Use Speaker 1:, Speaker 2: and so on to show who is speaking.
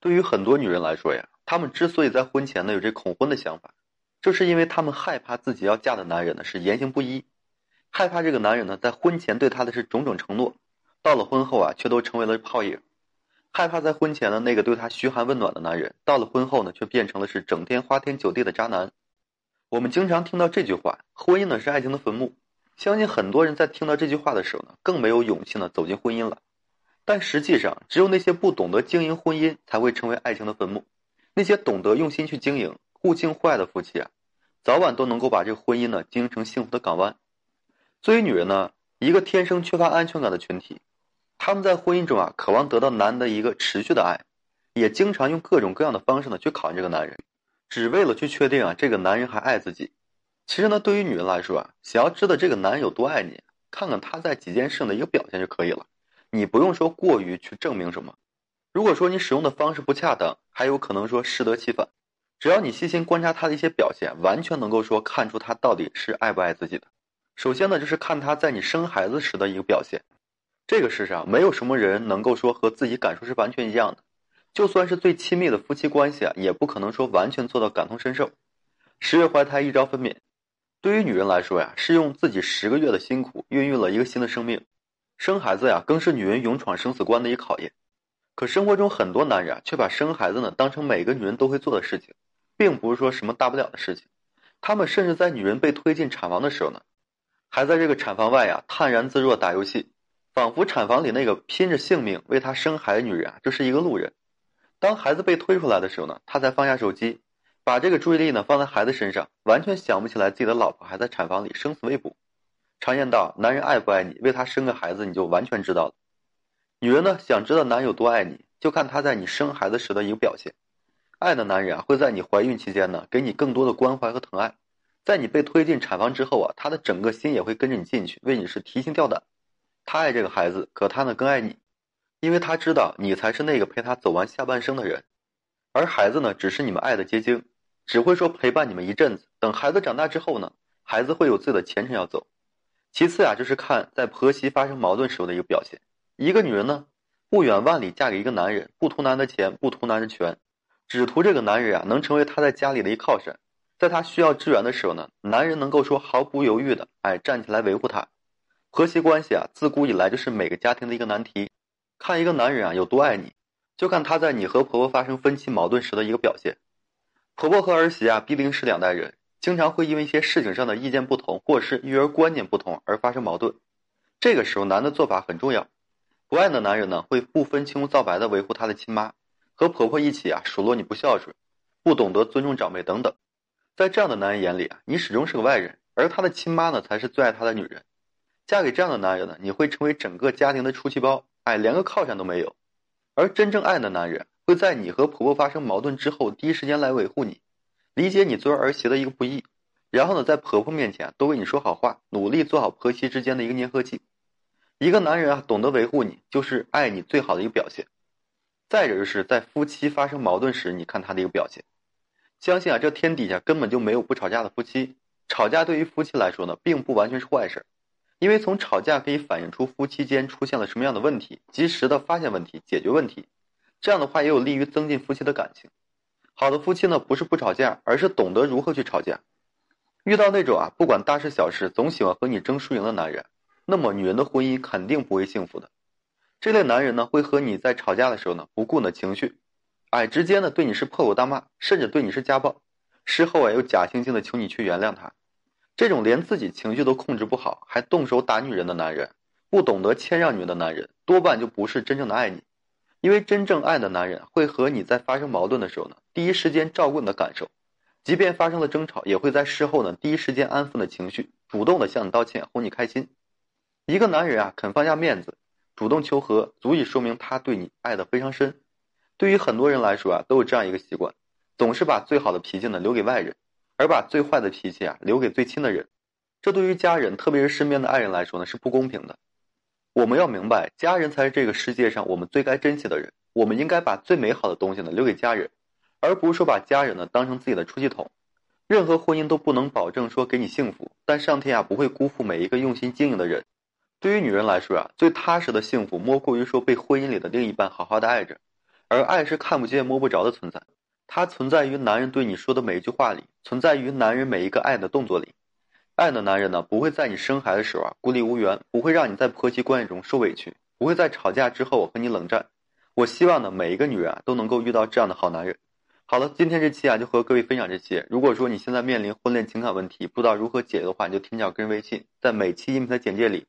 Speaker 1: 对于很多女人来说呀，她们之所以在婚前呢有这恐婚的想法，就是因为她们害怕自己要嫁的男人呢是言行不一，害怕这个男人呢在婚前对她的是种种承诺，到了婚后啊却都成为了泡影，害怕在婚前的那个对她嘘寒问暖的男人，到了婚后呢却变成了是整天花天酒地的渣男。我们经常听到这句话：“婚姻呢是爱情的坟墓。”相信很多人在听到这句话的时候呢，更没有勇气呢走进婚姻了。但实际上，只有那些不懂得经营婚姻，才会成为爱情的坟墓。那些懂得用心去经营、互敬互爱的夫妻啊，早晚都能够把这个婚姻呢经营成幸福的港湾。作为女人呢，一个天生缺乏安全感的群体，他们在婚姻中啊，渴望得到男的一个持续的爱，也经常用各种各样的方式呢去考验这个男人，只为了去确定啊这个男人还爱自己。其实呢，对于女人来说啊，想要知道这个男人有多爱你，看看他在几件事的一个表现就可以了。你不用说过于去证明什么，如果说你使用的方式不恰当，还有可能说适得其反。只要你细心观察他的一些表现，完全能够说看出他到底是爱不爱自己的。首先呢，就是看他在你生孩子时的一个表现。这个世上没有什么人能够说和自己感受是完全一样的，就算是最亲密的夫妻关系啊，也不可能说完全做到感同身受。十月怀胎，一朝分娩，对于女人来说呀，是用自己十个月的辛苦孕育了一个新的生命。生孩子呀，更是女人勇闯生死关的一考验。可生活中很多男人啊，却把生孩子呢当成每个女人都会做的事情，并不是说什么大不了的事情。他们甚至在女人被推进产房的时候呢，还在这个产房外呀泰然自若打游戏，仿佛产房里那个拼着性命为他生孩的女人啊，就是一个路人。当孩子被推出来的时候呢，他才放下手机，把这个注意力呢放在孩子身上，完全想不起来自己的老婆还在产房里生死未卜。常言道，男人爱不爱你，为他生个孩子，你就完全知道了。女人呢，想知道男人有多爱你，就看他在你生孩子时的一个表现。爱的男人啊，会在你怀孕期间呢，给你更多的关怀和疼爱。在你被推进产房之后啊，他的整个心也会跟着你进去，为你是提心吊胆。他爱这个孩子，可他呢更爱你，因为他知道你才是那个陪他走完下半生的人，而孩子呢，只是你们爱的结晶，只会说陪伴你们一阵子。等孩子长大之后呢，孩子会有自己的前程要走。其次啊，就是看在婆媳发生矛盾时候的一个表现。一个女人呢，不远万里嫁给一个男人，不图男的钱，不图男人权，只图这个男人啊能成为她在家里的一靠山。在她需要支援的时候呢，男人能够说毫不犹豫的哎站起来维护她。婆媳关系啊，自古以来就是每个家庭的一个难题。看一个男人啊有多爱你，就看他在你和婆婆发生分歧矛盾时的一个表现。婆婆和儿媳啊，必定是两代人。经常会因为一些事情上的意见不同，或是育儿观念不同而发生矛盾。这个时候，男的做法很重要。不爱的男人呢，会不分青红皂白的维护他的亲妈，和婆婆一起啊数落你不孝顺，不懂得尊重长辈等等。在这样的男人眼里啊，你始终是个外人，而他的亲妈呢，才是最爱他的女人。嫁给这样的男人呢，你会成为整个家庭的出气包，哎，连个靠山都没有。而真正爱的男人，会在你和婆婆发生矛盾之后，第一时间来维护你。理解你作为儿媳的一个不易，然后呢，在婆婆面前多为你说好话，努力做好婆媳之间的一个粘合剂。一个男人啊，懂得维护你，就是爱你最好的一个表现。再者就是在夫妻发生矛盾时，你看他的一个表现。相信啊，这天底下根本就没有不吵架的夫妻。吵架对于夫妻来说呢，并不完全是坏事，因为从吵架可以反映出夫妻间出现了什么样的问题，及时的发现问题，解决问题。这样的话，也有利于增进夫妻的感情。好的夫妻呢，不是不吵架，而是懂得如何去吵架。遇到那种啊，不管大事小事总喜欢和你争输赢的男人，那么女人的婚姻肯定不会幸福的。这类男人呢，会和你在吵架的时候呢，不顾你的情绪，哎，直接呢对你是破口大骂，甚至对你是家暴，事后啊又假惺惺的求你去原谅他。这种连自己情绪都控制不好，还动手打女人的男人，不懂得谦让女人的男人，多半就不是真正的爱你。因为真正爱的男人会和你在发生矛盾的时候呢，第一时间照顾你的感受，即便发生了争吵，也会在事后呢第一时间安抚你的情绪，主动的向你道歉，哄你开心。一个男人啊，肯放下面子，主动求和，足以说明他对你爱的非常深。对于很多人来说啊，都有这样一个习惯，总是把最好的脾气呢留给外人，而把最坏的脾气啊留给最亲的人。这对于家人，特别是身边的爱人来说呢，是不公平的。我们要明白，家人才是这个世界上我们最该珍惜的人。我们应该把最美好的东西呢留给家人，而不是说把家人呢当成自己的出气筒。任何婚姻都不能保证说给你幸福，但上天啊不会辜负每一个用心经营的人。对于女人来说啊，最踏实的幸福莫过于说被婚姻里的另一半好好的爱着，而爱是看不见摸不着的存在，它存在于男人对你说的每一句话里，存在于男人每一个爱的动作里。爱的男人呢，不会在你生孩子的时候啊孤立无援，不会让你在婆媳关系中受委屈，不会在吵架之后和你冷战。我希望呢，每一个女人啊都能够遇到这样的好男人。好了，今天这期啊就和各位分享这些。如果说你现在面临婚恋情感问题，不知道如何解决的话，你就添加我个人微信，在每期音频的简介里